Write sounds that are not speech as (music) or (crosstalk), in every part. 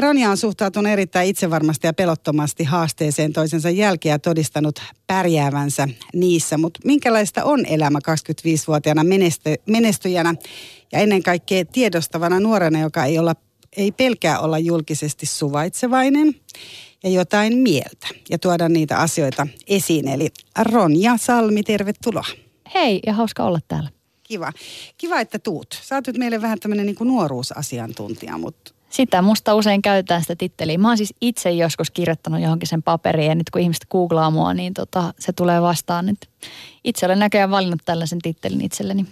Ronja on suhtautunut erittäin itsevarmasti ja pelottomasti haasteeseen toisensa jälkeen ja todistanut pärjäävänsä niissä. Mutta minkälaista on elämä 25-vuotiaana menesty, menestyjänä ja ennen kaikkea tiedostavana nuorena, joka ei, olla, ei pelkää olla julkisesti suvaitsevainen ja jotain mieltä ja tuoda niitä asioita esiin. Eli Ronja Salmi, tervetuloa. Hei ja hauska olla täällä. Kiva. Kiva, että tuut. Sä oot nyt meille vähän tämmöinen niin nuoruusasiantuntija, mutta sitä musta usein käytetään sitä titteliä. Mä oon siis itse joskus kirjoittanut johonkin sen paperiin ja nyt kun ihmiset googlaa mua, niin tota, se tulee vastaan. Nyt itse olen näköjään valinnut tällaisen tittelin itselleni.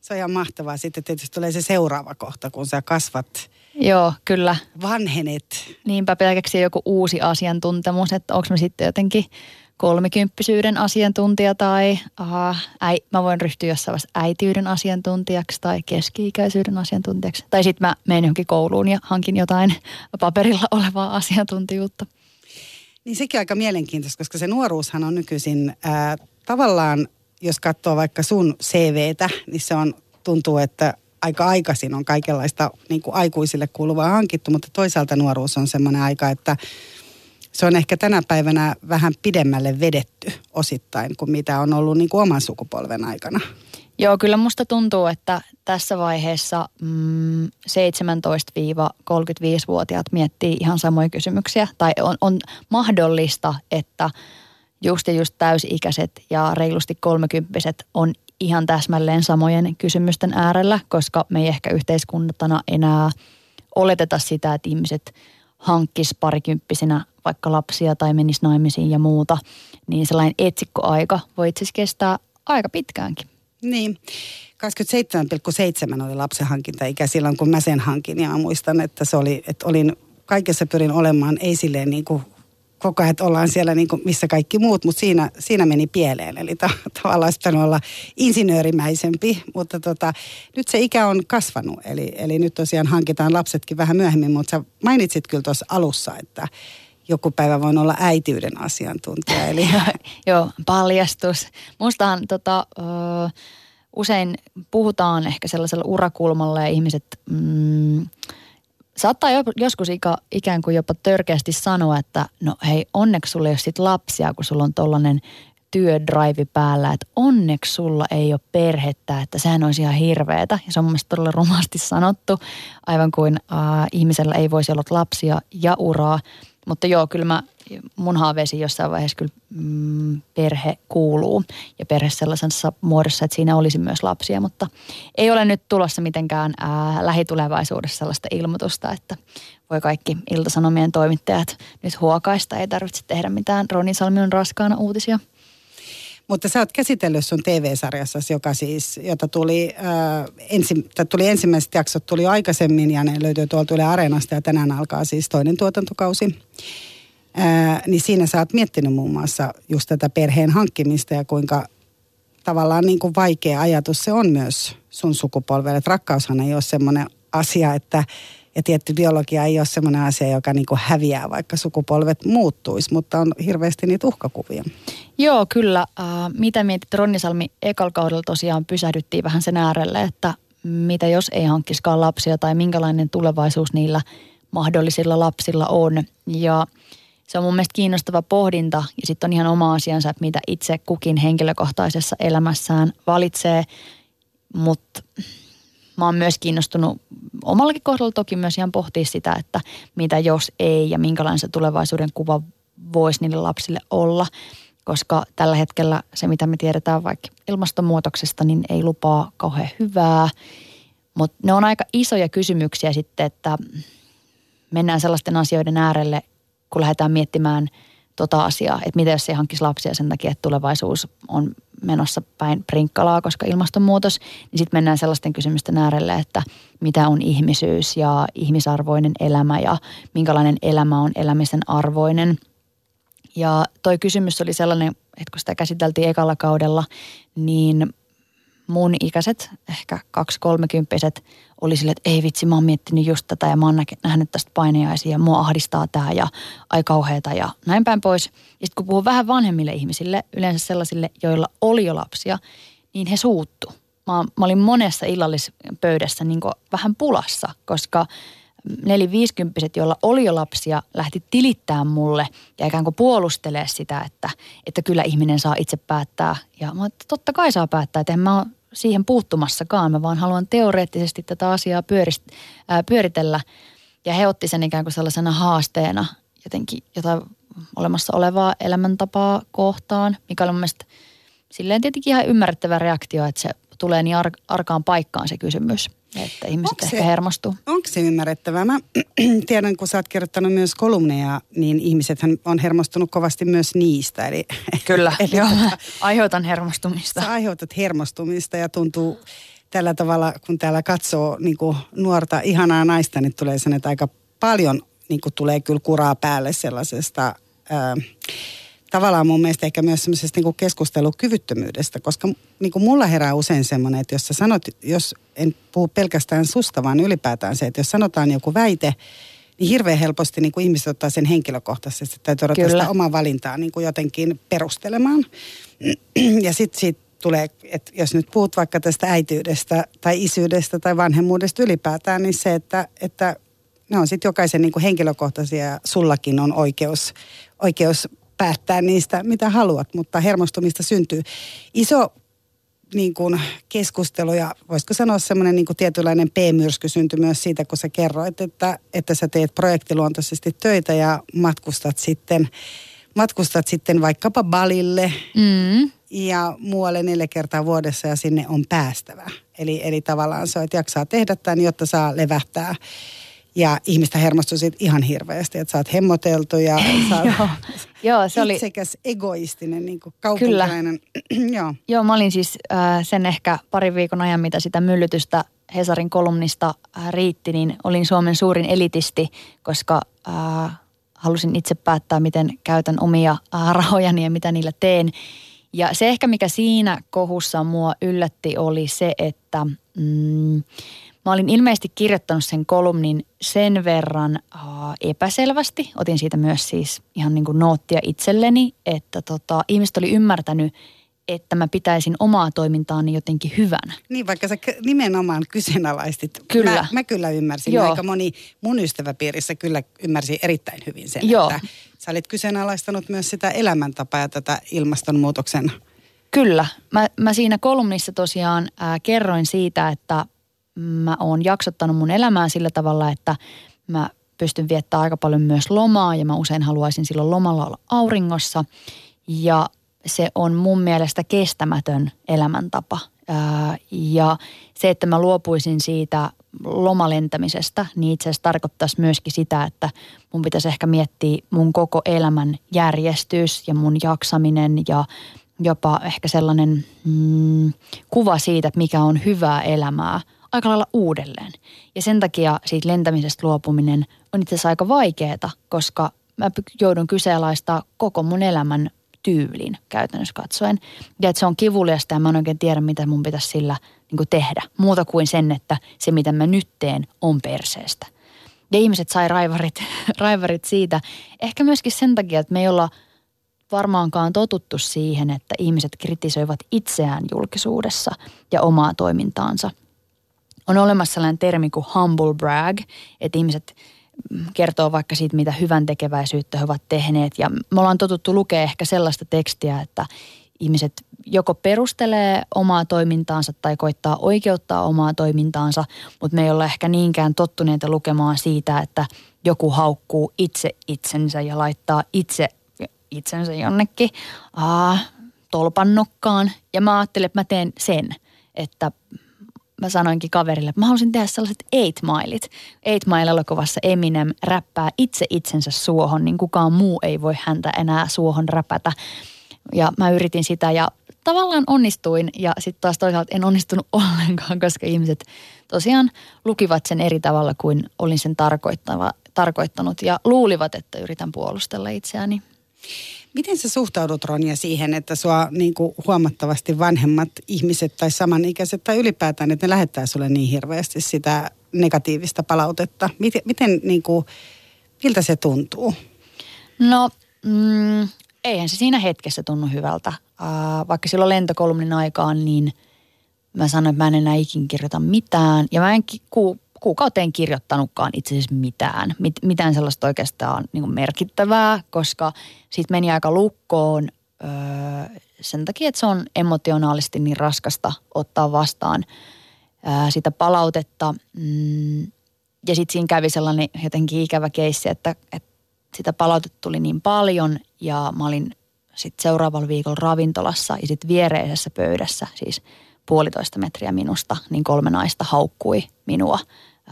Se on ihan mahtavaa. Sitten tietysti tulee se seuraava kohta, kun sä kasvat. Joo, kyllä. Vanhenet. Niinpä pelkäksi joku uusi asiantuntemus, että onko mä sitten jotenkin kolmikymppisyyden asiantuntija tai aha, äi, mä voin ryhtyä jossain vaiheessa äitiyden asiantuntijaksi tai keski-ikäisyyden asiantuntijaksi. Tai sitten mä menen johonkin kouluun ja hankin jotain paperilla (laughs) olevaa asiantuntijuutta. Niin sekin aika mielenkiintoista, koska se nuoruushan on nykyisin ää, tavallaan, jos katsoo vaikka sun CVtä, niin se on, tuntuu, että aika aikaisin on kaikenlaista niin kuin aikuisille kuuluvaa hankittu, mutta toisaalta nuoruus on semmoinen aika, että se on ehkä tänä päivänä vähän pidemmälle vedetty osittain kuin mitä on ollut niin kuin oman sukupolven aikana. Joo, kyllä musta tuntuu, että tässä vaiheessa mm, 17-35-vuotiaat miettii ihan samoja kysymyksiä. Tai on, on mahdollista, että just ja just täysi-ikäiset ja reilusti kolmekymppiset on ihan täsmälleen samojen kysymysten äärellä, koska me ei ehkä yhteiskuntana enää oleteta sitä, että ihmiset hankkis parikymppisenä vaikka lapsia tai menisi naimisiin ja muuta, niin sellainen etsikkoaika voi itse asiassa kestää aika pitkäänkin. Niin. 27,7 oli lapsen hankintaikä silloin, kun mä sen hankin. Ja mä muistan, että se oli, että olin, kaikessa pyrin olemaan, ei silleen niin kuin koko ajan ollaan siellä niin kuin missä kaikki muut, mutta siinä, siinä meni pieleen. Eli ta, tavallaan olisi olla insinöörimäisempi, mutta tota, nyt se ikä on kasvanut. Eli, eli nyt tosiaan hankitaan lapsetkin vähän myöhemmin, mutta sä mainitsit kyllä tuossa alussa, että joku päivä voin olla äitiyden asiantuntija. (laughs) Eli... Joo, paljastus. Mustahan tota, ö, usein puhutaan ehkä sellaisella urakulmalla ja ihmiset... Mm, saattaa joskus ikä, ikään kuin jopa törkeästi sanoa, että no hei, onneksi sulla ei ole sit lapsia, kun sulla on tollainen työdraivi päällä, että onneksi sulla ei ole perhettä, että sehän olisi ihan hirveetä. Ja se on mun todella rumasti sanottu, aivan kuin äh, ihmisellä ei voisi olla lapsia ja uraa. Mutta joo, kyllä mä, mun haaveisiin jossain vaiheessa kyllä mm, perhe kuuluu ja perhe sellaisessa muodossa, että siinä olisi myös lapsia, mutta ei ole nyt tulossa mitenkään ää, lähitulevaisuudessa sellaista ilmoitusta, että voi kaikki Iltasanomien toimittajat nyt huokaista, ei tarvitse tehdä mitään Roni Salmion raskaana uutisia. Mutta sä oot käsitellyt sun TV-sarjassa, joka siis, jota tuli, äh, ensi, tuli ensimmäiset jaksot tuli aikaisemmin ja ne löytyy tuolta Yle Areenasta ja tänään alkaa siis toinen tuotantokausi. Äh, niin siinä sä oot miettinyt muun muassa just tätä perheen hankkimista ja kuinka tavallaan niin kuin vaikea ajatus se on myös sun sukupolvelle. Rakkaushan ei ole semmoinen asia, että ja tietty biologia ei ole semmoinen asia, joka niin kuin häviää, vaikka sukupolvet muuttuisi, mutta on hirveästi niitä uhkakuvia. Joo, kyllä. Äh, mitä mietit, Ronnisalmi ekal kaudella tosiaan pysähdyttiin vähän sen äärelle, että mitä jos ei hankkiskaan lapsia tai minkälainen tulevaisuus niillä mahdollisilla lapsilla on. Ja se on mun mielestä kiinnostava pohdinta ja sitten on ihan oma asiansa, että mitä itse kukin henkilökohtaisessa elämässään valitsee. Mutta mä oon myös kiinnostunut omallakin kohdalla toki myös ihan pohtia sitä, että mitä jos ei ja minkälainen se tulevaisuuden kuva voisi niille lapsille olla. Koska tällä hetkellä se, mitä me tiedetään vaikka ilmastonmuutoksesta, niin ei lupaa kauhean hyvää. Mutta ne on aika isoja kysymyksiä sitten, että mennään sellaisten asioiden äärelle, kun lähdetään miettimään tota asiaa, että mitä jos ei hankkisi lapsia sen takia, että tulevaisuus on menossa päin prinkkalaa, koska ilmastonmuutos, niin sitten mennään sellaisten kysymysten äärelle, että mitä on ihmisyys ja ihmisarvoinen elämä ja minkälainen elämä on elämisen arvoinen. Ja toi kysymys oli sellainen, että kun sitä käsiteltiin ekalla kaudella, niin mun ikäiset, ehkä kaksi kolmekymppiset, oli sille, että ei vitsi, mä oon miettinyt just tätä ja mä oon nähnyt tästä painejaisia ja mua ahdistaa tää ja ai kauheeta ja näin päin pois. Ja sitten kun puhun vähän vanhemmille ihmisille, yleensä sellaisille, joilla oli jo lapsia, niin he suuttu. Mä, mä olin monessa illallispöydässä niin vähän pulassa, koska neliviisikymppiset, joilla oli jo lapsia, lähti tilittää mulle ja ikään kuin puolustelee sitä, että, että kyllä ihminen saa itse päättää. Ja mä että totta kai saa päättää, että en mä ole siihen puuttumassakaan. Mä vaan haluan teoreettisesti tätä asiaa pyörist, ää, pyöritellä. Ja he otti sen ikään kuin sellaisena haasteena jotenkin jotain olemassa olevaa elämäntapaa kohtaan, mikä oli mun mielestä silleen tietenkin ihan ymmärrettävä reaktio, että se tulee niin ar- arkaan paikkaan se kysymys, että ihmiset onko ehkä se, hermostuu. Onko se ymmärrettävää? Mä (clears throat) tiedän, kun sä oot kirjoittanut myös kolumneja, niin ihmiset on hermostunut kovasti myös niistä. (laughs) Eli, Kyllä, eli joo, tota, aiheutan hermostumista. Sä aiheutat hermostumista ja tuntuu tällä tavalla, kun täällä katsoo niin kuin nuorta ihanaa naista, niin tulee sen, että aika paljon niin kuin tulee kyllä kuraa päälle sellaisesta... Ää, tavallaan mun mielestä ehkä myös semmoisesta niin keskustelukyvyttömyydestä, koska niin kuin mulla herää usein semmoinen, että jos sä sanot, jos en puhu pelkästään susta, vaan ylipäätään se, että jos sanotaan joku väite, niin hirveän helposti niin kuin ihmiset ottaa sen henkilökohtaisesti, että täytyy odottaa sitä omaa valintaa niin kuin jotenkin perustelemaan. Ja sitten sit tulee, että jos nyt puhut vaikka tästä äityydestä tai isyydestä tai vanhemmuudesta ylipäätään, niin se, että, että ne on sitten jokaisen niin kuin henkilökohtaisia ja sullakin on oikeus, oikeus päättää niistä, mitä haluat, mutta hermostumista syntyy. Iso niin kuin keskustelu ja voisiko sanoa semmoinen niin kuin tietynlainen P-myrsky syntyi myös siitä, kun sä kerroit, että, että sä teet projektiluontoisesti töitä ja matkustat sitten, matkustat sitten vaikkapa Balille mm. ja muualle neljä kertaa vuodessa ja sinne on päästävä. Eli, eli tavallaan se, että jaksaa tehdä tämän, jotta saa levähtää ja ihmistä hermostui siitä ihan hirveästi, että sä oot hemmoteltu ja sä oot joo, joo, se oli itsekäs, egoistinen, niin kuin kaupunkilainen. (clears throat) joo. joo, mä olin siis äh, sen ehkä parin viikon ajan, mitä sitä myllytystä Hesarin kolumnista äh, riitti, niin olin Suomen suurin elitisti, koska äh, halusin itse päättää, miten käytän omia äh, rahojani ja mitä niillä teen. Ja se ehkä, mikä siinä kohussa mua yllätti, oli se, että mm, Mä olin ilmeisesti kirjoittanut sen kolumnin sen verran uh, epäselvästi. Otin siitä myös siis ihan niin kuin noottia itselleni, että tota, ihmiset oli ymmärtänyt, että mä pitäisin omaa toimintaani jotenkin hyvänä. Niin, vaikka sä nimenomaan kyseenalaistit. Kyllä. Mä, mä kyllä ymmärsin. Joo. Aika moni mun ystäväpiirissä kyllä ymmärsi erittäin hyvin sen, Joo. että sä olit kyseenalaistanut myös sitä elämäntapaa ja tätä ilmastonmuutoksen Kyllä. Mä, mä siinä kolumnissa tosiaan ää, kerroin siitä, että mä oon jaksottanut mun elämää sillä tavalla, että mä pystyn viettämään aika paljon myös lomaa ja mä usein haluaisin silloin lomalla olla auringossa. Ja se on mun mielestä kestämätön elämäntapa. Ja se, että mä luopuisin siitä lomalentämisestä, niin itse asiassa tarkoittaisi myöskin sitä, että mun pitäisi ehkä miettiä mun koko elämän järjestys ja mun jaksaminen ja jopa ehkä sellainen mm, kuva siitä, että mikä on hyvää elämää – aika lailla uudelleen. Ja sen takia siitä lentämisestä luopuminen on itse asiassa aika vaikeaa, koska mä joudun kyseenalaistaa koko mun elämän tyylin käytännössä katsoen. Ja että se on kivuliasta ja mä en oikein tiedä, mitä mun pitäisi sillä niin tehdä. Muuta kuin sen, että se mitä mä nyt teen on perseestä. Ja ihmiset sai raivarit, (laughs) raivarit siitä. Ehkä myöskin sen takia, että me ei olla varmaankaan totuttu siihen, että ihmiset kritisoivat itseään julkisuudessa ja omaa toimintaansa – on olemassa sellainen termi kuin humble brag, että ihmiset kertoo vaikka siitä, mitä hyvän tekeväisyyttä he ovat tehneet. Ja me ollaan totuttu lukea ehkä sellaista tekstiä, että ihmiset joko perustelee omaa toimintaansa tai koittaa oikeuttaa omaa toimintaansa, mutta me ei olla ehkä niinkään tottuneita lukemaan siitä, että joku haukkuu itse itsensä ja laittaa itse itsensä jonnekin aa, tolpannokkaan. Ja mä ajattelin, että mä teen sen, että mä sanoinkin kaverille, että mä haluaisin tehdä sellaiset eight mailit. Eight Mile-elokuvassa Eminem räppää itse itsensä suohon, niin kukaan muu ei voi häntä enää suohon räpätä. Ja mä yritin sitä ja tavallaan onnistuin ja sitten taas toisaalta en onnistunut (laughs) ollenkaan, koska ihmiset tosiaan lukivat sen eri tavalla kuin olin sen tarkoittanut ja luulivat, että yritän puolustella itseäni. Miten sä suhtaudut Ronja siihen, että sua niin kuin huomattavasti vanhemmat ihmiset tai samanikäiset tai ylipäätään, että ne lähettää sulle niin hirveästi sitä negatiivista palautetta? Miten, miten niin kuin, miltä se tuntuu? No, mm, eihän se siinä hetkessä tunnu hyvältä. Uh, vaikka silloin lentokolumnin aikaan, niin mä sanoin, että mä en enää ikin kirjoita mitään. Ja mä en ku, kuukauteen kirjoittanutkaan itse asiassa mitään. Mit, mitään sellaista oikeastaan niin kuin merkittävää, koska siitä meni aika lukkoon öö, sen takia, että se on emotionaalisesti niin raskasta ottaa vastaan öö, sitä palautetta. Mm, ja sitten siinä kävi sellainen jotenkin ikävä keissi, että, että sitä palautetta tuli niin paljon ja mä olin sitten seuraavalla viikolla ravintolassa ja sitten viereisessä pöydässä, siis puolitoista metriä minusta, niin kolme naista haukkui minua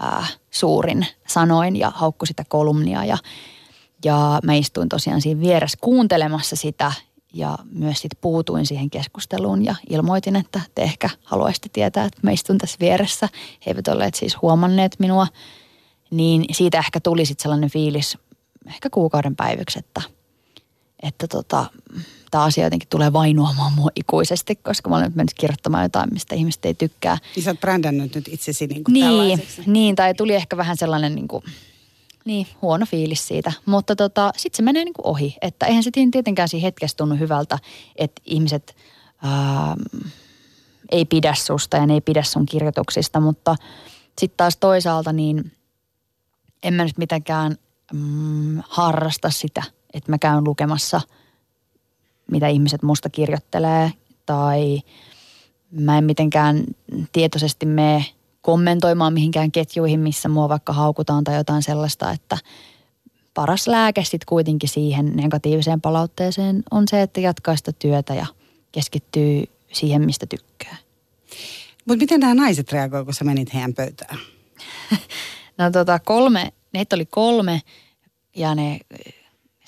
ää, suurin sanoin ja haukkui sitä kolumnia. Ja, ja mä istuin tosiaan siinä vieressä kuuntelemassa sitä ja myös sitten puutuin siihen keskusteluun ja ilmoitin, että te ehkä haluaisitte tietää, että mä istun tässä vieressä. He eivät olleet siis huomanneet minua, niin siitä ehkä tuli sitten sellainen fiilis ehkä kuukauden päivyksi, että, että tota, tämä asia jotenkin tulee vainoamaan mua ikuisesti, koska mä olen mennyt kirjoittamaan jotain, mistä ihmiset ei tykkää. Niin sä oot brändännyt nyt itsesi niin kuin niin, niin, tai tuli ehkä vähän sellainen niin kuin, niin, huono fiilis siitä. Mutta tota, sitten se menee niin kuin ohi. Että eihän se tietenkään siinä hetkessä tunnu hyvältä, että ihmiset ää, ei pidä susta ja ne ei pidä sun kirjoituksista. Mutta sitten taas toisaalta niin en mä nyt mitenkään mm, harrasta sitä, että mä käyn lukemassa, mitä ihmiset musta kirjoittelee tai mä en mitenkään tietoisesti mene kommentoimaan mihinkään ketjuihin, missä mua vaikka haukutaan tai jotain sellaista, että paras lääke sitten kuitenkin siihen negatiiviseen palautteeseen on se, että jatkaa sitä työtä ja keskittyy siihen, mistä tykkää. Mutta miten nämä naiset reagoivat, kun sä menit heidän pöytään? (laughs) no tota kolme, neitä oli kolme ja ne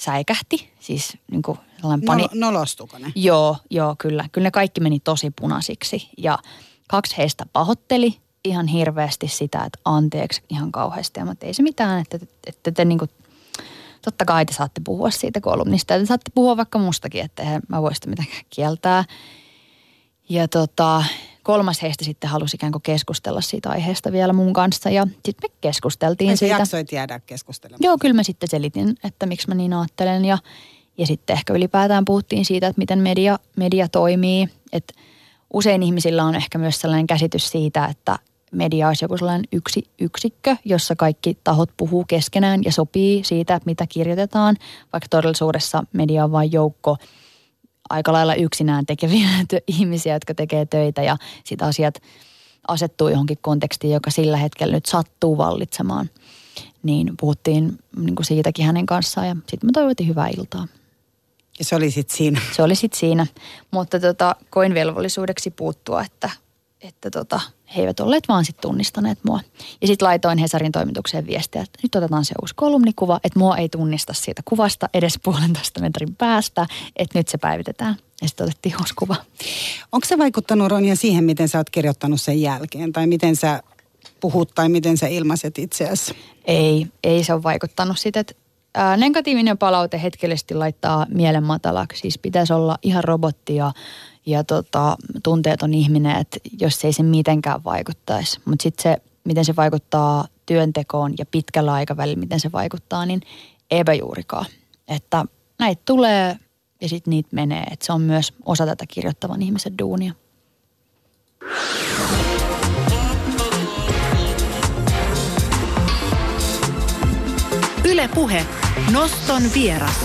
säikähti, siis niin kuin sellainen pani... No, nolostuko ne? Joo, joo, kyllä. Kyllä ne kaikki meni tosi punaisiksi ja kaksi heistä pahotteli ihan hirveästi sitä, että anteeksi ihan kauheasti. Ja mä ei se mitään, että, että, että te niin kuin, totta kai te saatte puhua siitä kolumnista. Ja te saatte puhua vaikka mustakin, että eihän mä voi sitä mitenkään kieltää. Ja tota, kolmas heistä sitten halusi ikään kuin keskustella siitä aiheesta vielä mun kanssa ja sitten me keskusteltiin Ai siitä. jaksoit jäädä keskustelemaan? Joo, kyllä mä sitten selitin, että miksi mä niin ajattelen ja, ja sitten ehkä ylipäätään puhuttiin siitä, että miten media, media toimii. Että usein ihmisillä on ehkä myös sellainen käsitys siitä, että media olisi joku sellainen yksi yksikkö, jossa kaikki tahot puhuu keskenään ja sopii siitä, mitä kirjoitetaan, vaikka todellisuudessa media on vain joukko – aika lailla yksinään tekeviä (laughs) ihmisiä, jotka tekee töitä ja sitten asiat asettuu johonkin kontekstiin, joka sillä hetkellä nyt sattuu vallitsemaan. Niin puhuttiin niin kuin siitäkin hänen kanssaan ja sitten me toivotin hyvää iltaa. Ja se oli sitten siinä? Se oli sitten siinä, mutta tota, koin velvollisuudeksi puuttua, että että tota, he eivät olleet vaan sitten tunnistaneet mua. Ja sitten laitoin Hesarin toimitukseen viestiä, että nyt otetaan se uusi kolumnikuva, että mua ei tunnista siitä kuvasta edes (laughs) puolentoista metrin päästä, että nyt se päivitetään. Ja sitten otettiin uusi kuva. Onko se vaikuttanut Ronja siihen, miten sä oot kirjoittanut sen jälkeen? Tai miten sä puhut tai miten sä ilmaiset itseäsi? Ei, ei se ole vaikuttanut siitä, että ää, negatiivinen palaute hetkellisesti laittaa mielen matalaksi. Siis pitäisi olla ihan robotti ja ja tota, tunteeton ihminen, että jos ei se mitenkään vaikuttaisi. Mutta sitten se, miten se vaikuttaa työntekoon ja pitkällä aikavälillä, miten se vaikuttaa, niin eipä juurikaan. Että näitä tulee ja sitten niitä menee. Että se on myös osa tätä kirjoittavan ihmisen duunia. Yle Puhe. Noston vieras.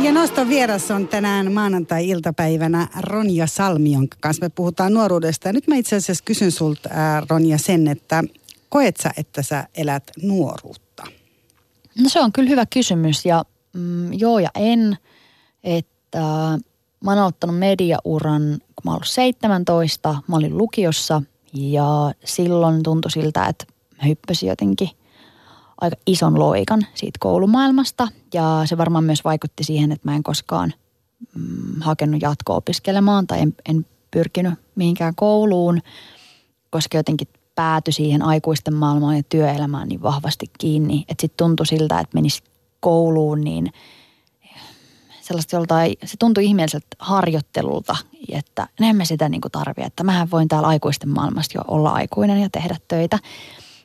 Ja noston vieras on tänään maanantai-iltapäivänä Ronja Salmi, jonka kanssa me puhutaan nuoruudesta. Ja nyt mä itse asiassa kysyn sulta, Ronja, sen, että koet sä, että sä elät nuoruutta? No se on kyllä hyvä kysymys ja mm, joo ja en. Että mä oon aloittanut mediauran, kun mä ollut 17, mä olin lukiossa ja silloin tuntui siltä, että mä hyppäsin jotenkin – aika ison loikan siitä koulumaailmasta ja se varmaan myös vaikutti siihen, että mä en koskaan mm, hakenut jatko-opiskelemaan tai en, en pyrkinyt mihinkään kouluun, koska jotenkin pääty siihen aikuisten maailmaan ja työelämään niin vahvasti kiinni, että sitten tuntui siltä, että menisi kouluun niin sellaista joltain, se tuntui ihmeelliseltä harjoittelulta, että en mä sitä niin tarvitse, että mähän voin täällä aikuisten maailmasta jo olla aikuinen ja tehdä töitä.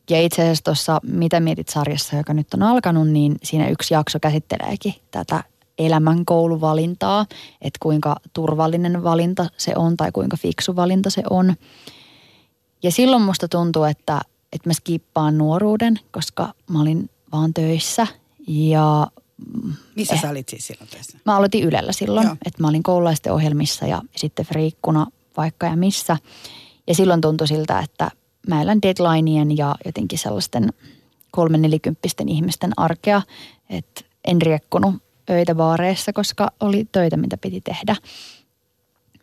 Ja itse asiassa tuossa Mitä mietit sarjassa, joka nyt on alkanut, niin siinä yksi jakso käsitteleekin tätä elämän kouluvalintaa, että kuinka turvallinen valinta se on tai kuinka fiksu valinta se on. Ja silloin musta tuntuu, että että mä skippaan nuoruuden, koska mä olin vaan töissä ja missä eh, sä olit siis silloin töissä? Mä aloitin Ylellä silloin, Joo. että mä olin koululaisten ohjelmissa ja sitten friikkuna vaikka ja missä. Ja silloin tuntui siltä, että mä elän deadlineien ja jotenkin sellaisten kolmen nelikymppisten ihmisten arkea, että en riekkunut öitä baareissa, koska oli töitä, mitä piti tehdä.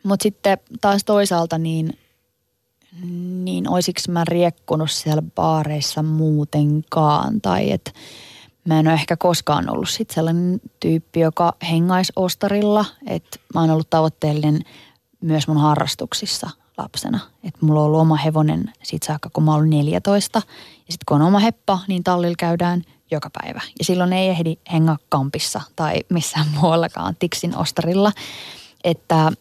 Mutta sitten taas toisaalta niin, niin olisiko mä riekkunut siellä baareissa muutenkaan tai että Mä en ole ehkä koskaan ollut sit sellainen tyyppi, joka hengaisi ostarilla. Että mä oon ollut tavoitteellinen myös mun harrastuksissa lapsena. Että mulla on ollut oma hevonen sit saakka, kun mä oon 14. Ja sitten kun on oma heppa, niin tallilla käydään joka päivä. Ja silloin ei ehdi hengaa kampissa tai missään muuallakaan tiksin ostarilla. Että,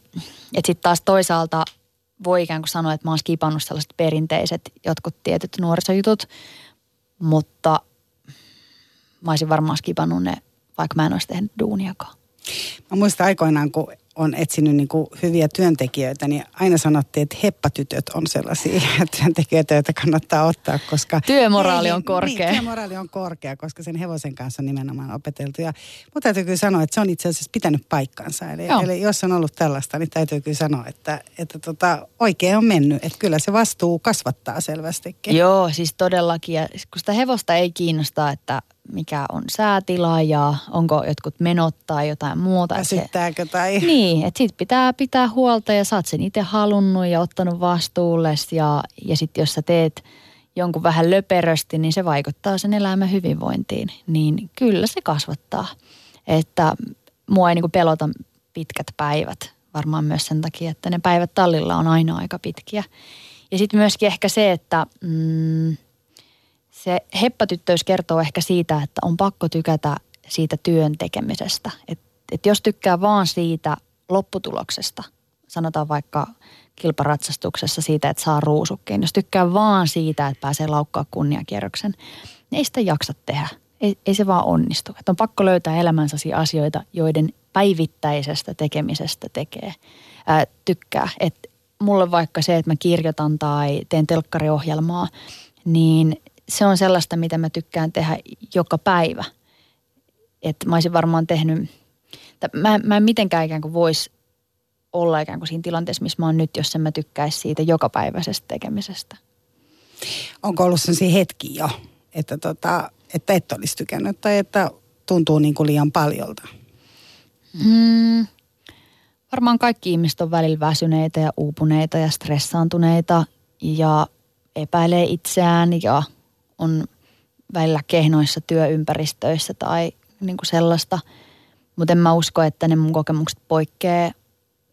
että sitten taas toisaalta voi ikään kuin sanoa, että mä oon skipannut sellaiset perinteiset jotkut tietyt nuorisojutut, mutta – mä olisin varmaan skipannut ne, vaikka mä en olisi tehnyt duuniakaan. Mä muistan aikoinaan, kun on etsinyt niin kuin hyviä työntekijöitä, niin aina sanottiin, että heppatytöt on sellaisia (laughs) työntekijöitä, joita kannattaa ottaa, koska... Työmoraali on korkea. Niin, työmoraali on korkea, koska sen hevosen kanssa on nimenomaan opeteltu. Ja mutta täytyy kyllä sanoa, että se on itse asiassa pitänyt paikkansa. Eli, eli jos on ollut tällaista, niin täytyy kyllä sanoa, että, että tota, oikein on mennyt. Että kyllä se vastuu kasvattaa selvästikin. Joo, siis todellakin. Ja kun sitä hevosta ei kiinnosta, että mikä on säätila ja onko jotkut menot tai jotain muuta. Väsyttääkö tai... Niin, että sit pitää pitää huolta ja sä oot sen itse halunnut ja ottanut vastuulle ja, ja sitten jos sä teet jonkun vähän löperösti, niin se vaikuttaa sen elämän hyvinvointiin. Niin kyllä se kasvattaa. Että mua ei niinku pelota pitkät päivät. Varmaan myös sen takia, että ne päivät tallilla on aina aika pitkiä. Ja sitten myöskin ehkä se, että mm, se heppatyttöys kertoo ehkä siitä, että on pakko tykätä siitä työn tekemisestä. Et, et jos tykkää vaan siitä lopputuloksesta, sanotaan vaikka kilparatsastuksessa siitä, että saa ruusukkeen. Jos tykkää vaan siitä, että pääsee laukkaa kunniakierroksen, niin ei sitä jaksa tehdä. Ei, ei se vaan onnistu. Et on pakko löytää elämänsä asioita, joiden päivittäisestä tekemisestä tekee, ää, tykkää. Et mulle vaikka se, että mä kirjoitan tai teen telkkariohjelmaa, niin se on sellaista, mitä mä tykkään tehdä joka päivä. Että mä olisin varmaan tehnyt, mä, mä en mitenkään ikään kuin voisi olla ikään kuin siinä tilanteessa, missä mä oon nyt, jos en mä tykkäisi siitä jokapäiväisestä tekemisestä. Onko ollut sellaisia hetki jo, että, tota, että et olisi tykännyt tai että tuntuu niin kuin liian paljolta? Mm, varmaan kaikki ihmiset on välillä väsyneitä ja uupuneita ja stressaantuneita ja epäilee itseään ja on välillä kehnoissa työympäristöissä tai niin kuin sellaista. Mutta en mä usko, että ne mun kokemukset poikkeaa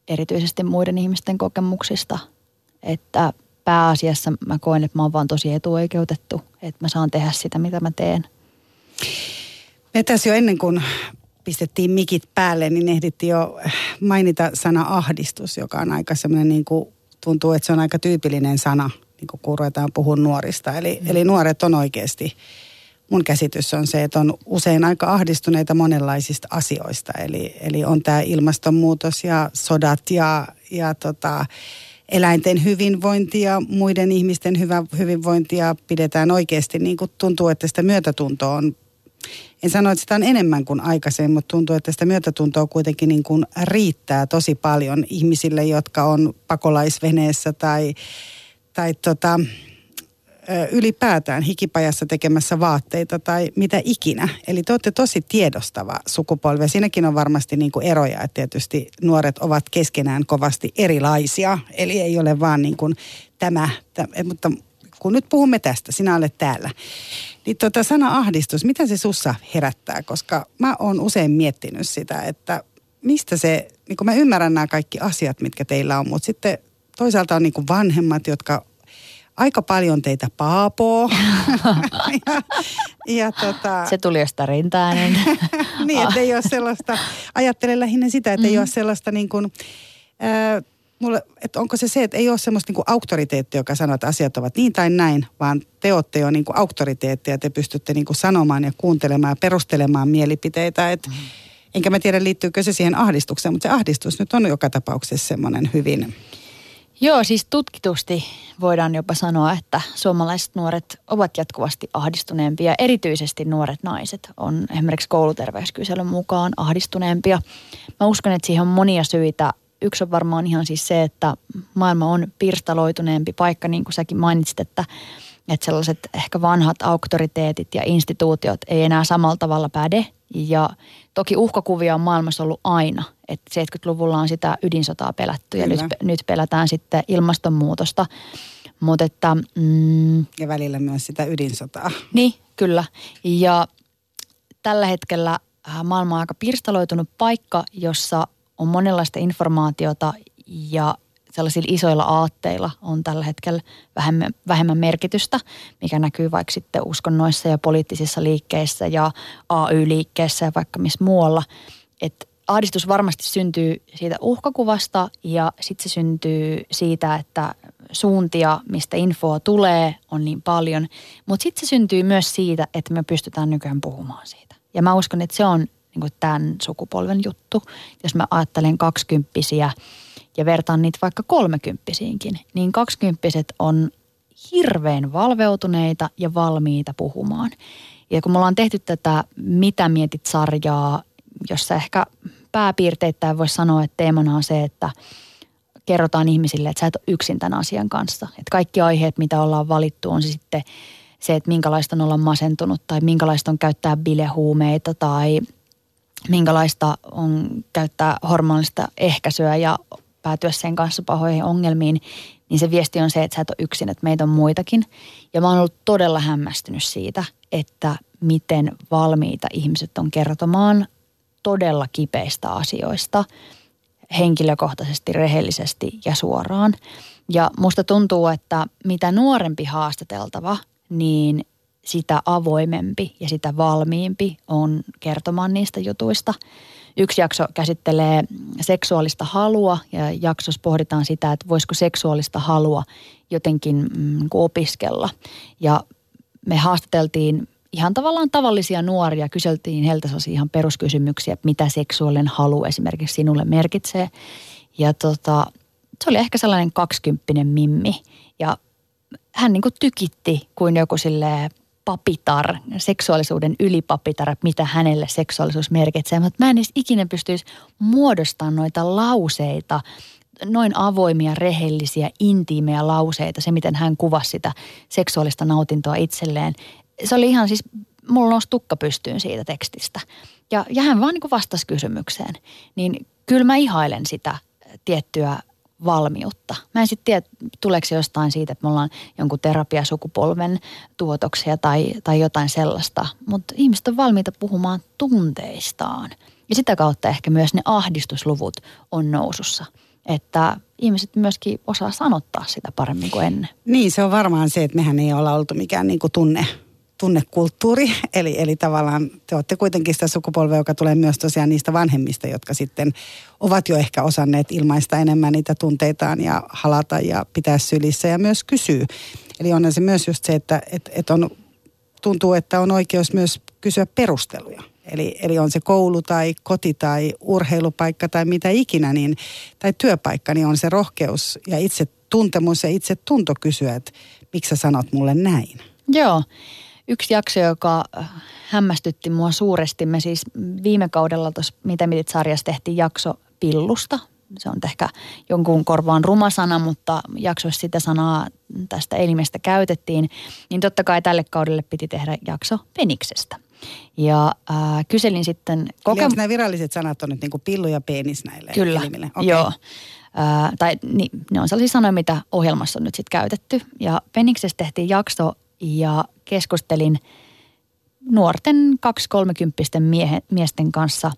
erityisesti muiden ihmisten kokemuksista. Että pääasiassa mä koen, että mä oon vaan tosi etuoikeutettu, että mä saan tehdä sitä, mitä mä teen. Me tässä jo ennen kuin pistettiin mikit päälle, niin ehdittiin jo mainita sana ahdistus, joka on aika semmoinen niin kuin, tuntuu, että se on aika tyypillinen sana niin kun ruvetaan puhua nuorista. Eli, mm. eli nuoret on oikeasti, mun käsitys on se, että on usein aika ahdistuneita monenlaisista asioista. Eli, eli on tämä ilmastonmuutos ja sodat ja, ja tota, eläinten hyvinvointia, muiden ihmisten hyvä, hyvinvointia pidetään oikeasti niin kuin tuntuu, että sitä myötätuntoa on en sano, että sitä on enemmän kuin aikaisemmin, mutta tuntuu, että sitä myötätuntoa kuitenkin niin kuin riittää tosi paljon ihmisille, jotka on pakolaisveneessä tai tai tota, ylipäätään hikipajassa tekemässä vaatteita tai mitä ikinä. Eli te olette tosi tiedostava sukupolvi. Siinäkin on varmasti niin kuin eroja, että tietysti nuoret ovat keskenään kovasti erilaisia. Eli ei ole vaan niin kuin tämä, tämä mutta kun nyt puhumme tästä, sinä olet täällä. Niin tota sana ahdistus, mitä se sussa herättää? Koska mä oon usein miettinyt sitä, että mistä se, niin kuin mä ymmärrän nämä kaikki asiat, mitkä teillä on, mutta sitten toisaalta on niin kuin vanhemmat, jotka aika paljon teitä paapoo. (laughs) ja, ja tota, Se tuli jostain rintainen. (laughs) niin, että ei ole sellaista, ajattelen lähinnä sitä, että mm. ei ole sellaista niin kuin, äh, mulle, että onko se se, että ei ole semmoista niin kuin auktoriteettia, joka sanoo, että asiat ovat niin tai näin, vaan te olette jo niin kuin auktoriteettia ja te pystytte niin kuin sanomaan ja kuuntelemaan ja perustelemaan mielipiteitä. Että, mm. Enkä mä tiedä, liittyykö se siihen ahdistukseen, mutta se ahdistus nyt on joka tapauksessa semmoinen hyvin Joo, siis tutkitusti voidaan jopa sanoa, että suomalaiset nuoret ovat jatkuvasti ahdistuneempia. Erityisesti nuoret naiset on esimerkiksi kouluterveyskyselyn mukaan ahdistuneempia. Mä uskon, että siihen on monia syitä. Yksi on varmaan ihan siis se, että maailma on pirstaloituneempi paikka, niin kuin säkin mainitsit, että, että sellaiset ehkä vanhat auktoriteetit ja instituutiot ei enää samalla tavalla päde. Ja toki uhkakuvia on maailmassa ollut aina, että 70-luvulla on sitä ydinsotaa pelätty ja nyt, nyt pelätään sitten ilmastonmuutosta. Mutta että, mm, ja välillä myös sitä ydinsotaa. Niin, kyllä. Ja tällä hetkellä äh, maailma on aika pirstaloitunut paikka, jossa on monenlaista informaatiota ja sellaisilla isoilla aatteilla on tällä hetkellä vähemmän, vähemmän merkitystä, mikä näkyy vaikka sitten uskonnoissa ja poliittisissa liikkeissä ja AY-liikkeessä ja vaikka missä muualla. Että ahdistus varmasti syntyy siitä uhkakuvasta ja sitten se syntyy siitä, että suuntia, mistä infoa tulee, on niin paljon. Mutta sitten se syntyy myös siitä, että me pystytään nykyään puhumaan siitä. Ja mä uskon, että se on niin tämän sukupolven juttu. Jos mä ajattelen kaksikymppisiä ja vertaan niitä vaikka kolmekymppisiinkin, niin kaksikymppiset on hirveän valveutuneita ja valmiita puhumaan. Ja kun me ollaan tehty tätä Mitä mietit sarjaa, jossa ehkä pääpiirteittäin voisi sanoa, että teemana on se, että kerrotaan ihmisille, että sä et ole yksin tämän asian kanssa. Että kaikki aiheet, mitä ollaan valittu, on se sitten se, että minkälaista on olla masentunut tai minkälaista on käyttää bilehuumeita tai minkälaista on käyttää hormonallista ehkäisyä ja päätyä sen kanssa pahoihin ongelmiin, niin se viesti on se, että sä et ole yksin, että meitä on muitakin. Ja mä oon ollut todella hämmästynyt siitä, että miten valmiita ihmiset on kertomaan todella kipeistä asioista henkilökohtaisesti, rehellisesti ja suoraan. Ja musta tuntuu, että mitä nuorempi haastateltava, niin sitä avoimempi ja sitä valmiimpi on kertomaan niistä jutuista. Yksi jakso käsittelee seksuaalista halua ja jaksossa pohditaan sitä, että voisiko seksuaalista halua jotenkin mm, niin opiskella. Ja me haastateltiin ihan tavallaan tavallisia nuoria, kyseltiin heiltä ihan peruskysymyksiä, mitä seksuaalinen halu esimerkiksi sinulle merkitsee. Ja tota, se oli ehkä sellainen kaksikymppinen mimmi ja hän niin kuin tykitti kuin joku sille papitar, seksuaalisuuden ylipapitar, mitä hänelle seksuaalisuus merkitsee. Mutta mä en edes ikinä pystyisi muodostamaan noita lauseita, noin avoimia, rehellisiä, intiimejä lauseita, se miten hän kuvasi sitä seksuaalista nautintoa itselleen. Se oli ihan siis, mulla nousi tukka pystyyn siitä tekstistä. Ja, ja hän vaan niin vastasi kysymykseen. Niin kyllä mä ihailen sitä tiettyä valmiutta. Mä en sitten tiedä, tuleeko se jostain siitä, että me ollaan jonkun terapiasukupolven tuotoksia tai, tai jotain sellaista. Mutta ihmiset on valmiita puhumaan tunteistaan. Ja sitä kautta ehkä myös ne ahdistusluvut on nousussa. Että ihmiset myöskin osaa sanottaa sitä paremmin kuin ennen. Niin, se on varmaan se, että mehän ei olla oltu mikään niin kuin tunne tunnekulttuuri, (laughs) eli, eli tavallaan te olette kuitenkin sitä sukupolvea, joka tulee myös tosiaan niistä vanhemmista, jotka sitten ovat jo ehkä osanneet ilmaista enemmän niitä tunteitaan ja halata ja pitää sylissä ja myös kysyy. Eli on se myös just se, että et, et on, tuntuu, että on oikeus myös kysyä perusteluja. Eli, eli on se koulu tai koti tai urheilupaikka tai mitä ikinä, niin, tai työpaikka, niin on se rohkeus ja itse tuntemus ja itse tunto kysyä, että miksi sä sanot mulle näin. Joo. Yksi jakso, joka äh, hämmästytti mua suuresti, me siis viime kaudella tuossa Mitä mitit sarjassa tehtiin jakso pillusta. Se on ehkä jonkun korvaan ruma sana, mutta jaksoissa sitä sanaa tästä elimestä käytettiin. Niin totta kai tälle kaudelle piti tehdä jakso peniksestä. Ja äh, kyselin sitten... Koke- Eli nämä viralliset sanat on nyt niin kuin pillu ja penis näille Kyllä, elimille? Okay. joo. Äh, tai niin, ne on sellaisia sanoja, mitä ohjelmassa on nyt sitten käytetty. Ja Peniksestä tehtiin jakso ja keskustelin nuorten 2-30 miesten kanssa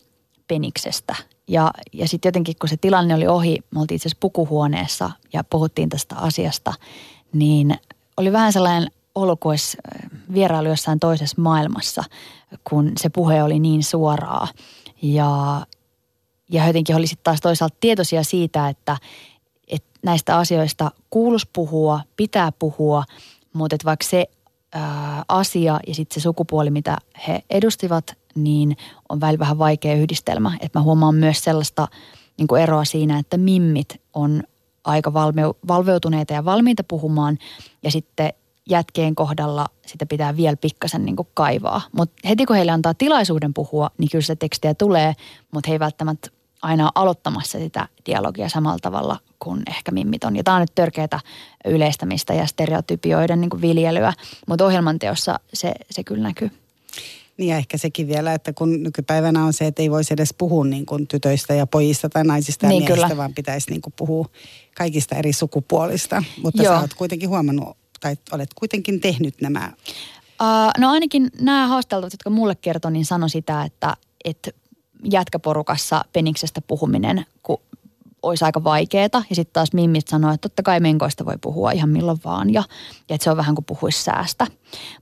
peniksestä. Ja, ja sitten jotenkin, kun se tilanne oli ohi, me oltiin itse asiassa pukuhuoneessa ja puhuttiin tästä asiasta, niin oli vähän sellainen olo kuin vierailu jossain toisessa maailmassa, kun se puhe oli niin suoraa. Ja, ja jotenkin oli sitten taas toisaalta tietoisia siitä, että, että näistä asioista kuulus puhua, pitää puhua, mutta että vaikka se asia ja sitten se sukupuoli, mitä he edustivat, niin on välillä vähän vaikea yhdistelmä. Että mä huomaan myös sellaista niin kuin eroa siinä, että mimmit on aika valmeu, valveutuneita ja valmiita puhumaan ja sitten jätkeen kohdalla sitä pitää vielä pikkasen niin kuin kaivaa. Mutta heti kun heille antaa tilaisuuden puhua, niin kyllä sitä tekstiä tulee, mutta he ei välttämättä aina aloittamassa sitä dialogia samalla tavalla kuin ehkä mimmit on. Ja tämä on nyt törkeätä yleistämistä ja stereotypioiden niin kuin viljelyä, mutta ohjelmanteossa se, se kyllä näkyy. Niin ja ehkä sekin vielä, että kun nykypäivänä on se, että ei voisi edes puhua niin kuin tytöistä ja pojista tai naisista ja niin, miehistä, kyllä. vaan pitäisi niin kuin puhua kaikista eri sukupuolista. Mutta Joo. sä oot kuitenkin huomannut, tai olet kuitenkin tehnyt nämä. Uh, no ainakin nämä haasteltavat, jotka mulle kertoi, niin sano sitä, että, että jätkäporukassa peniksestä puhuminen, kun olisi aika vaikeeta. Ja sitten taas Mimmit sanoi, että totta kai menkoista voi puhua ihan milloin vaan ja, ja että se on vähän kuin puhuisi säästä.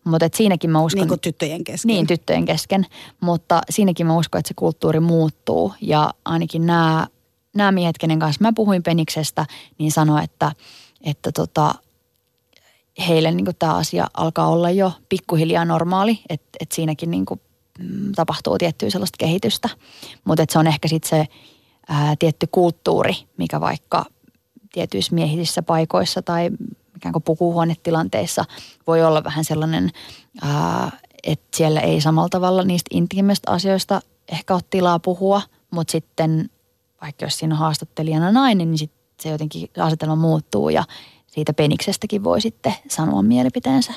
Mutta siinäkin mä uskon... Niin kuin tyttöjen kesken. Niin, tyttöjen kesken. Mutta siinäkin mä uskon, että se kulttuuri muuttuu ja ainakin nämä, nämä miehet, kenen kanssa mä puhuin peniksestä, niin sanoi, että, että tota, heille niin tämä asia alkaa olla jo pikkuhiljaa normaali, että, että siinäkin niin kuin, tapahtuu tiettyä sellaista kehitystä. Mutta se on ehkä sitten se ää, tietty kulttuuri, mikä vaikka tietyissä miehisissä paikoissa tai ikään kuin pukuhuonetilanteissa voi olla vähän sellainen, ää, että siellä ei samalla tavalla niistä intiimistä asioista ehkä ole tilaa puhua, mutta sitten vaikka jos siinä on haastattelijana nainen, niin sit se jotenkin asetelma muuttuu ja siitä peniksestäkin voi sitten sanoa mielipiteensä.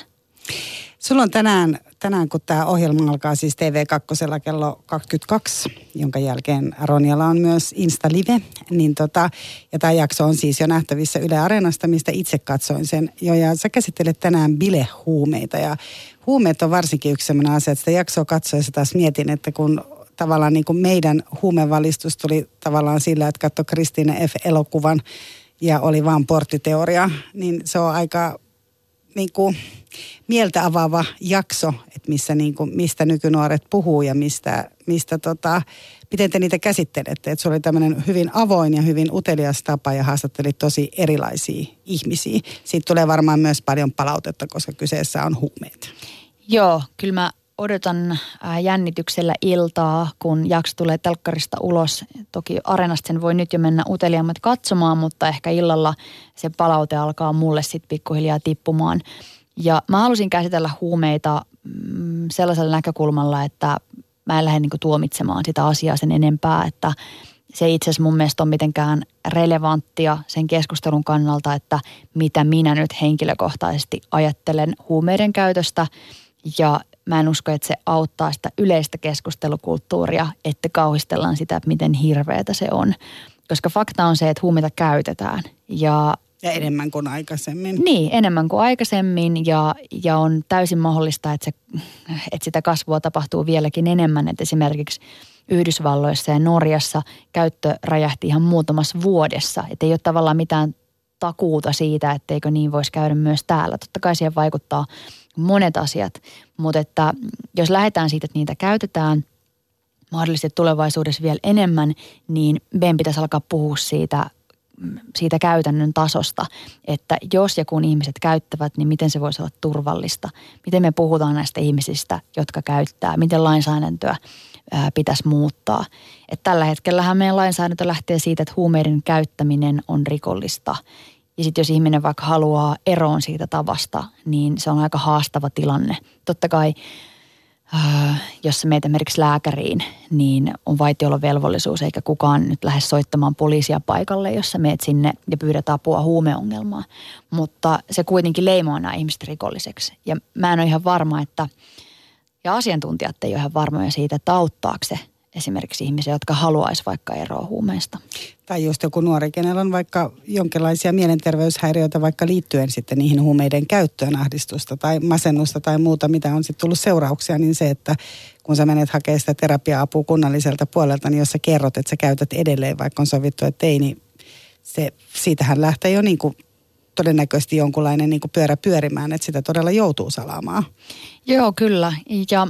Sulla on tänään, tänään kun tämä ohjelma alkaa siis TV2 kello 22, jonka jälkeen Ronjalla on myös Insta-live. Niin tota, ja tämä jakso on siis jo nähtävissä Yle Areenasta, mistä itse katsoin sen jo. Ja sä käsittelet tänään bilehuumeita ja huumeet on varsinkin yksi sellainen asia, että sitä jaksoa katsoessa taas mietin, että kun tavallaan niin kuin meidän huumevalistus tuli tavallaan sillä, että katsoi Kristiine F. elokuvan ja oli vaan porttiteoria, niin se on aika niin kuin, mieltä avaava jakso, että missä niin kuin, mistä nykynuoret puhuu ja mistä, mistä tota, miten te niitä käsittelette. Että se oli tämmöinen hyvin avoin ja hyvin utelias tapa ja haastattelit tosi erilaisia ihmisiä. Siitä tulee varmaan myös paljon palautetta, koska kyseessä on huumeet. Joo, kyllä mä odotan jännityksellä iltaa, kun jakso tulee telkkarista ulos. Toki Areenasta sen voi nyt jo mennä uteliaammat katsomaan, mutta ehkä illalla se palaute alkaa mulle sitten pikkuhiljaa tippumaan. Ja mä halusin käsitellä huumeita mm, sellaisella näkökulmalla, että mä en lähde niinku tuomitsemaan sitä asiaa sen enempää, että se itse asiassa mun mielestä ole mitenkään relevanttia sen keskustelun kannalta, että mitä minä nyt henkilökohtaisesti ajattelen huumeiden käytöstä. Ja mä en usko, että se auttaa sitä yleistä keskustelukulttuuria, että kauhistellaan sitä, että miten hirveätä se on. Koska fakta on se, että huumeita käytetään ja ja enemmän kuin aikaisemmin. Niin, enemmän kuin aikaisemmin ja, ja on täysin mahdollista, että, se, että sitä kasvua tapahtuu vieläkin enemmän. Että esimerkiksi Yhdysvalloissa ja Norjassa käyttö räjähti ihan muutamassa vuodessa. Että ei ole tavallaan mitään takuuta siitä, etteikö niin voisi käydä myös täällä. Totta kai siihen vaikuttaa monet asiat, mutta että jos lähdetään siitä, että niitä käytetään mahdollisesti tulevaisuudessa vielä enemmän, niin meidän pitäisi alkaa puhua siitä siitä käytännön tasosta, että jos ja kun ihmiset käyttävät, niin miten se voisi olla turvallista. Miten me puhutaan näistä ihmisistä, jotka käyttää, miten lainsäädäntöä pitäisi muuttaa. Et tällä hetkellähän meidän lainsäädäntö lähtee siitä, että huumeiden käyttäminen on rikollista. Ja sitten jos ihminen vaikka haluaa eroon siitä tavasta, niin se on aika haastava tilanne. Totta kai Äh, jos sä meet esimerkiksi lääkäriin, niin on velvollisuus eikä kukaan nyt lähde soittamaan poliisia paikalle, jos sä meet sinne ja pyydät apua huumeongelmaan. Mutta se kuitenkin leimaa nämä ihmiset rikolliseksi. Ja mä en ole ihan varma, että, ja asiantuntijat ei ole ihan varmoja siitä, että auttaako se esimerkiksi ihmisiä, jotka haluaisi vaikka eroa huumeista. Tai just joku nuori, kenellä on vaikka jonkinlaisia mielenterveyshäiriöitä vaikka liittyen sitten niihin huumeiden käyttöön, ahdistusta tai masennusta tai muuta, mitä on sitten tullut seurauksia, niin se, että kun sä menet hakemaan sitä terapia-apua kunnalliselta puolelta, niin jos sä kerrot, että sä käytät edelleen, vaikka on sovittu, että ei, niin se, siitähän lähtee jo niin kuin todennäköisesti jonkunlainen niin kuin pyörä pyörimään, että sitä todella joutuu salaamaan. Joo, kyllä. Ja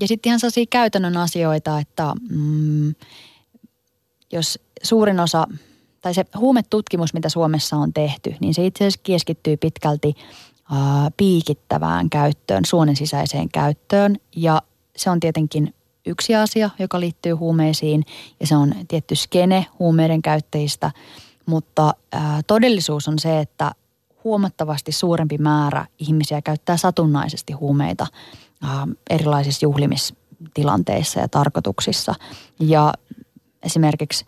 ja sitten ihan sellaisia käytännön asioita, että mm, jos suurin osa, tai se huumetutkimus, mitä Suomessa on tehty, niin se itse asiassa keskittyy pitkälti ää, piikittävään käyttöön, suonen sisäiseen käyttöön. Ja se on tietenkin yksi asia, joka liittyy huumeisiin, ja se on tietty skene huumeiden käyttäjistä. mutta ää, todellisuus on se, että huomattavasti suurempi määrä ihmisiä käyttää satunnaisesti huumeita erilaisissa juhlimistilanteissa ja tarkoituksissa. Ja esimerkiksi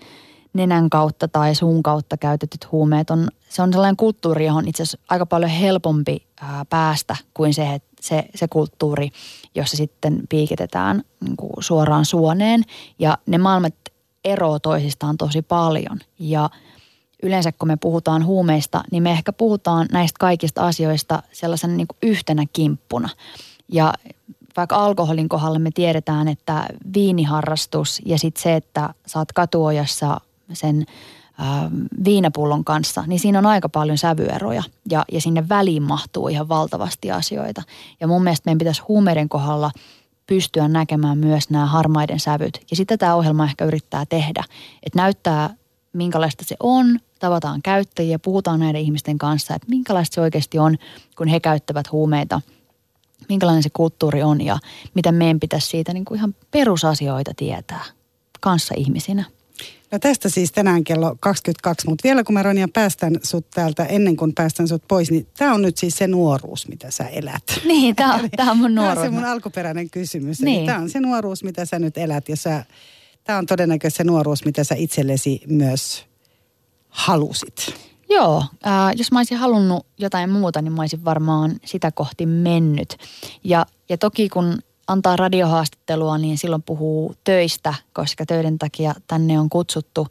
nenän kautta tai suun kautta käytetyt huumeet on, se on sellainen kulttuuri, johon itse asiassa aika paljon helpompi ää, päästä kuin se, että se, se kulttuuri, jossa sitten piikitetään niin suoraan suoneen. Ja ne maailmat eroo toisistaan tosi paljon. Ja yleensä kun me puhutaan huumeista, niin me ehkä puhutaan näistä kaikista asioista sellaisen niin yhtenä kimppuna. Ja vaikka alkoholin kohdalla me tiedetään, että viiniharrastus ja sitten se, että saat katuojassa sen äh, viinapullon kanssa, niin siinä on aika paljon sävyeroja ja, ja sinne väliin mahtuu ihan valtavasti asioita. Ja mun mielestä meidän pitäisi huumeiden kohdalla pystyä näkemään myös nämä harmaiden sävyt. Ja sitä tämä ohjelma ehkä yrittää tehdä, että näyttää minkälaista se on, tavataan käyttäjiä, puhutaan näiden ihmisten kanssa, että minkälaista se oikeasti on, kun he käyttävät huumeita, minkälainen se kulttuuri on ja mitä meidän pitäisi siitä niin kuin ihan perusasioita tietää kanssa ihmisinä. No tästä siis tänään kello 22, mutta vielä kun mä Ronja päästän sut täältä ennen kuin päästän sut pois, niin tämä on nyt siis se nuoruus, mitä sä elät. (laughs) Niin, tämä on, tää on mun nuoruus. Tämä on se mun alkuperäinen kysymys. Niin. Tämä on se nuoruus, mitä sä nyt elät ja sä, tämä on todennäköisesti se nuoruus, mitä sä itsellesi myös halusit. Joo, äh, jos mä olisin halunnut jotain muuta, niin mä olisin varmaan sitä kohti mennyt. Ja, ja toki kun antaa radiohaastattelua, niin silloin puhuu töistä, koska töiden takia tänne on kutsuttu.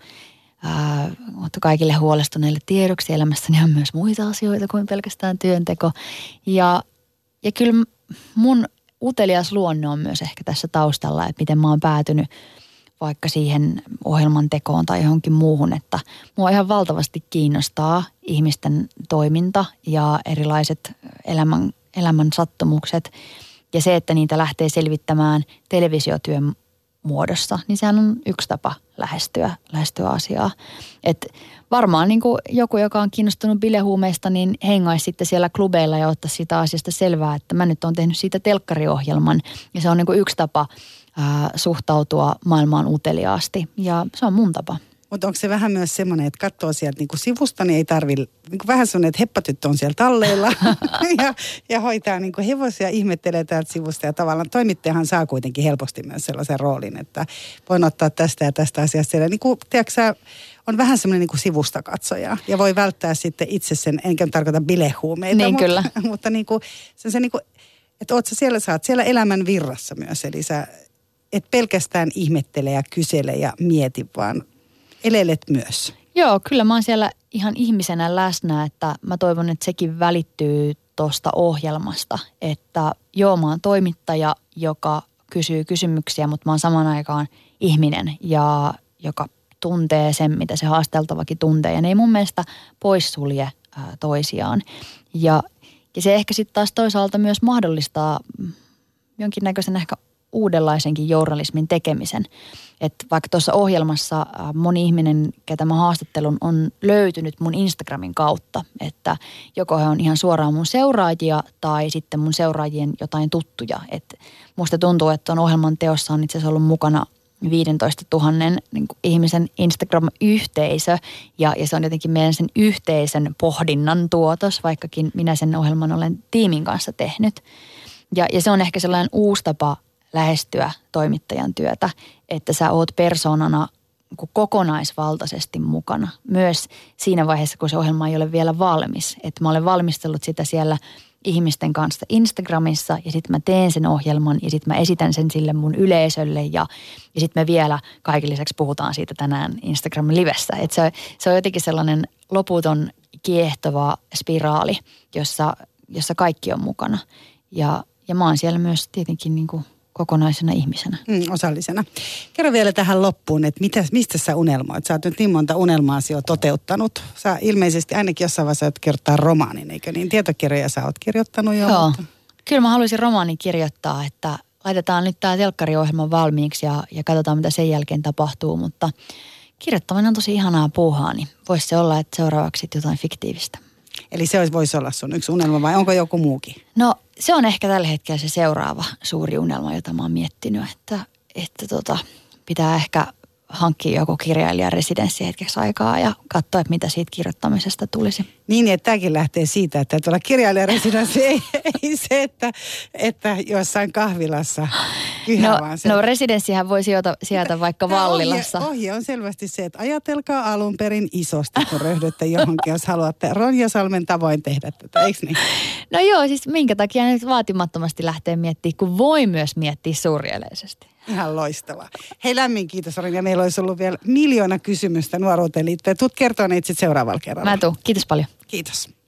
Ää, mutta kaikille huolestuneille tiedoksi elämässäni on myös muita asioita kuin pelkästään työnteko. Ja, ja kyllä mun utelias luonne on myös ehkä tässä taustalla, että miten mä oon päätynyt vaikka siihen ohjelman tekoon tai johonkin muuhun, että mua ihan valtavasti kiinnostaa ihmisten toiminta ja erilaiset elämän, elämän sattumukset – ja se, että niitä lähtee selvittämään televisiotyön muodossa, niin sehän on yksi tapa lähestyä, lähestyä asiaa. Et varmaan niin kuin joku, joka on kiinnostunut bilehuumeista, niin hengaisi sitten siellä klubeilla ja ottaisi siitä asiasta selvää, että mä nyt olen tehnyt siitä telkkariohjelman. Ja se on niin kuin yksi tapa ää, suhtautua maailmaan uteliaasti ja se on mun tapa. Mutta onko se vähän myös semmoinen, että katsoo sieltä niinku sivusta, niin ei tarvi, niinku vähän semmoinen, että heppatyttö on siellä talleilla (laughs) ja, ja hoitaa niinku hevosia, ihmettelee täältä sivusta ja tavallaan toimittajahan saa kuitenkin helposti myös sellaisen roolin, että voin ottaa tästä ja tästä asiasta siellä. Niin kuin, tiedätkö, on vähän semmoinen niin sivusta katsoja ja voi välttää sitten itse sen, enkä tarkoita bilehuumeita. Niin (laughs) mutta, kyllä. mutta niin kuin, se, se niin kuin, että oot sä siellä, saat siellä elämän virrassa myös, eli sä et pelkästään ihmettele ja kysele ja mieti, vaan elelet myös. Joo, kyllä mä oon siellä ihan ihmisenä läsnä, että mä toivon, että sekin välittyy tuosta ohjelmasta, että joo, mä oon toimittaja, joka kysyy kysymyksiä, mutta mä oon saman aikaan ihminen, ja joka tuntee sen, mitä se haasteltavakin tuntee. Ja ne ei mun mielestä poissulje ää, toisiaan. Ja, ja se ehkä sitten taas toisaalta myös mahdollistaa jonkinnäköisen ehkä uudenlaisenkin journalismin tekemisen. Että vaikka tuossa ohjelmassa äh, moni ihminen, ketä mä haastattelun, on löytynyt mun Instagramin kautta. Että joko he on ihan suoraan mun seuraajia tai sitten mun seuraajien jotain tuttuja. Että musta tuntuu, että tuon ohjelman teossa on itse asiassa ollut mukana 15 000 niin ihmisen Instagram-yhteisö ja, ja se on jotenkin meidän sen yhteisen pohdinnan tuotos, vaikkakin minä sen ohjelman olen tiimin kanssa tehnyt. Ja, ja se on ehkä sellainen uusi tapa lähestyä toimittajan työtä, että sä oot persoonana kokonaisvaltaisesti mukana. Myös siinä vaiheessa, kun se ohjelma ei ole vielä valmis. Että mä olen valmistellut sitä siellä ihmisten kanssa Instagramissa ja sitten mä teen sen ohjelman ja sitten mä esitän sen sille mun yleisölle ja, ja sitten me vielä kaiken lisäksi puhutaan siitä tänään Instagram-livessä. Että se, se on jotenkin sellainen loputon kiehtova spiraali, jossa, jossa kaikki on mukana. Ja, ja mä oon siellä myös tietenkin niin kuin – kokonaisena ihmisenä. Mm, osallisena. Kerro vielä tähän loppuun, että mitä, mistä sä unelmoit? Sä oot nyt niin monta unelmaa jo toteuttanut. Sä ilmeisesti ainakin jossain vaiheessa oot kirjoittaa romaanin, eikö niin? Tietokirjoja sä oot kirjoittanut jo. Joo. Mutta... Kyllä mä haluaisin romaanin kirjoittaa, että laitetaan nyt tämä telkkariohjelma valmiiksi ja, ja katsotaan mitä sen jälkeen tapahtuu, mutta kirjoittaminen on tosi ihanaa puuhaa, niin voisi se olla, että seuraavaksi jotain fiktiivistä. Eli se voisi olla sun yksi unelma vai onko joku muukin? No se on ehkä tällä hetkellä se seuraava suuri unelma, jota mä oon miettinyt, että, että tota, pitää ehkä hankkia joku kirjailijaresidenssi hetkeksi aikaa ja katsoa, että mitä siitä kirjoittamisesta tulisi. Niin, että tämäkin lähtee siitä, että tuolla kirjailijaresidenssi (laughs) ei, ei se, että, että jossain kahvilassa no, no residenssihän voi sijoita, sieltä vaikka Vallilassa. Ohje, ohje on selvästi se, että ajatelkaa alun perin isosti, kun ryhdytte johonkin, jos haluatte Ronja Salmen tavoin tehdä tätä, eikö niin? No joo, siis minkä takia nyt vaatimattomasti lähtee miettimään, kun voi myös miettiä surjeleisesti. Ihan loistava. Hei lämmin kiitos ja Meillä olisi ollut vielä miljoona kysymystä nuoruuteen liittyen. Tuut kertoa ne itse seuraavalla kerralla. Mä tuun. Kiitos paljon. Kiitos.